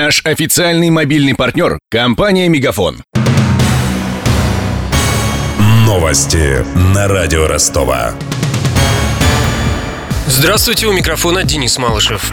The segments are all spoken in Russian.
Наш официальный мобильный партнер – компания «Мегафон». Новости на радио Ростова. Здравствуйте, у микрофона Денис Малышев.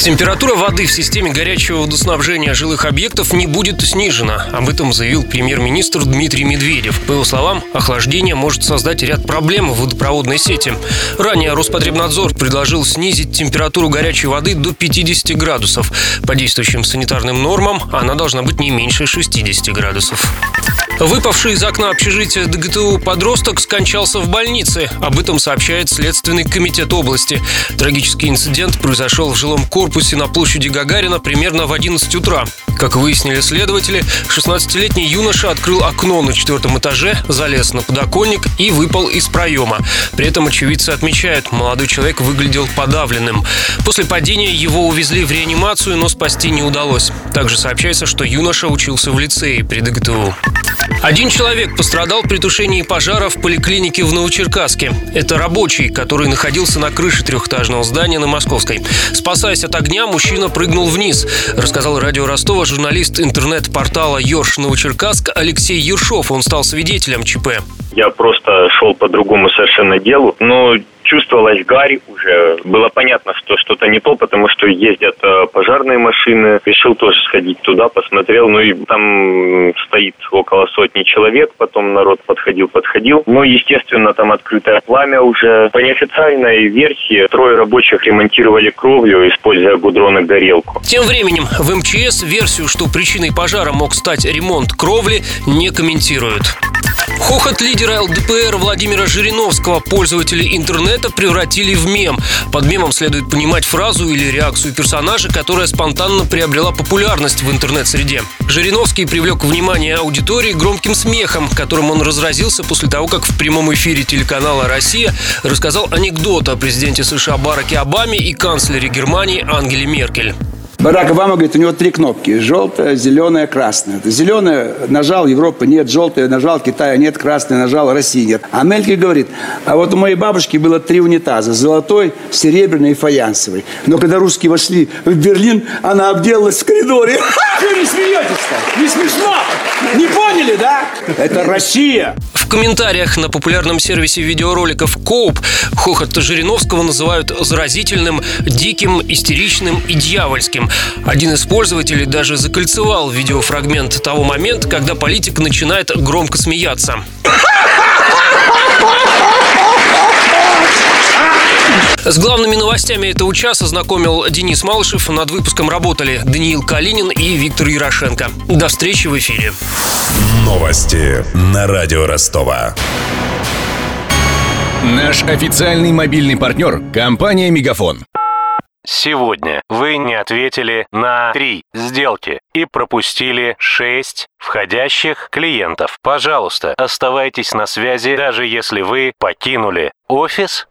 Температура воды в системе горячего водоснабжения жилых объектов не будет снижена. Об этом заявил премьер-министр Дмитрий Медведев. По его словам, охлаждение может создать ряд проблем в водопроводной сети. Ранее Роспотребнадзор предложил снизить температуру горячей воды до 50 градусов. По действующим санитарным нормам она должна быть не меньше 60 градусов. Выпавший из окна общежития ДГТУ подросток скончался в больнице. Об этом сообщает Следственный комитет области. Трагический инцидент произошел в жилом корпусе на площади Гагарина примерно в 11 утра. Как выяснили следователи, 16-летний юноша открыл окно на четвертом этаже, залез на подоконник и выпал из проема. При этом очевидцы отмечают, молодой человек выглядел подавленным. После падения его увезли в реанимацию, но спасти не удалось. Также сообщается, что юноша учился в лицее при ДГТУ. Один человек пострадал при тушении пожара в поликлинике в Новочеркасске. Это рабочий, который находился на крыше трехэтажного здания на Московской. Спасаясь от огня, мужчина прыгнул вниз, рассказал радио Ростова журналист интернет-портала «Ёрш Новочеркасск» Алексей Ершов. Он стал свидетелем ЧП. Я просто шел по другому совершенно делу, но чувствовалась гарь уже. Было понятно, что что-то не то, потому что ездят э, пожарные машины. Решил тоже сходить туда, посмотрел. Ну и там стоит около сотни человек. Потом народ подходил, подходил. Ну, естественно, там открытое пламя уже. По неофициальной версии, трое рабочих ремонтировали кровлю, используя гудрон и горелку. Тем временем в МЧС версию, что причиной пожара мог стать ремонт кровли, не комментируют. Хохот лидера ЛДПР Владимира Жириновского пользователи интернета превратили в мем. Под мемом следует понимать фразу или реакцию персонажа, которая спонтанно приобрела популярность в интернет-среде. Жириновский привлек внимание аудитории громким смехом, которым он разразился после того, как в прямом эфире телеканала «Россия» рассказал анекдот о президенте США Бараке Обаме и канцлере Германии Ангеле Меркель. Барак Обама говорит, у него три кнопки. Желтая, зеленая, красная. Зеленая нажал, Европы нет. Желтая нажал, Китая нет. Красная нажал, России нет. А Мельки говорит, а вот у моей бабушки было три унитаза. Золотой, серебряный и фаянсовый. Но когда русские вошли в Берлин, она обделалась в коридоре. Вы не смеетесь-то? Не смешно? Не поняли, да? Это Россия. Комментариях на популярном сервисе видеороликов Коуп хохот Жириновского называют заразительным, диким, истеричным и дьявольским. Один из пользователей даже закольцевал видеофрагмент того момента, когда политик начинает громко смеяться. С главными новостями этого часа знакомил Денис Малышев. Над выпуском работали Даниил Калинин и Виктор Ярошенко. До встречи в эфире. Новости на радио Ростова. Наш официальный мобильный партнер – компания «Мегафон». Сегодня вы не ответили на три сделки и пропустили 6 входящих клиентов. Пожалуйста, оставайтесь на связи, даже если вы покинули офис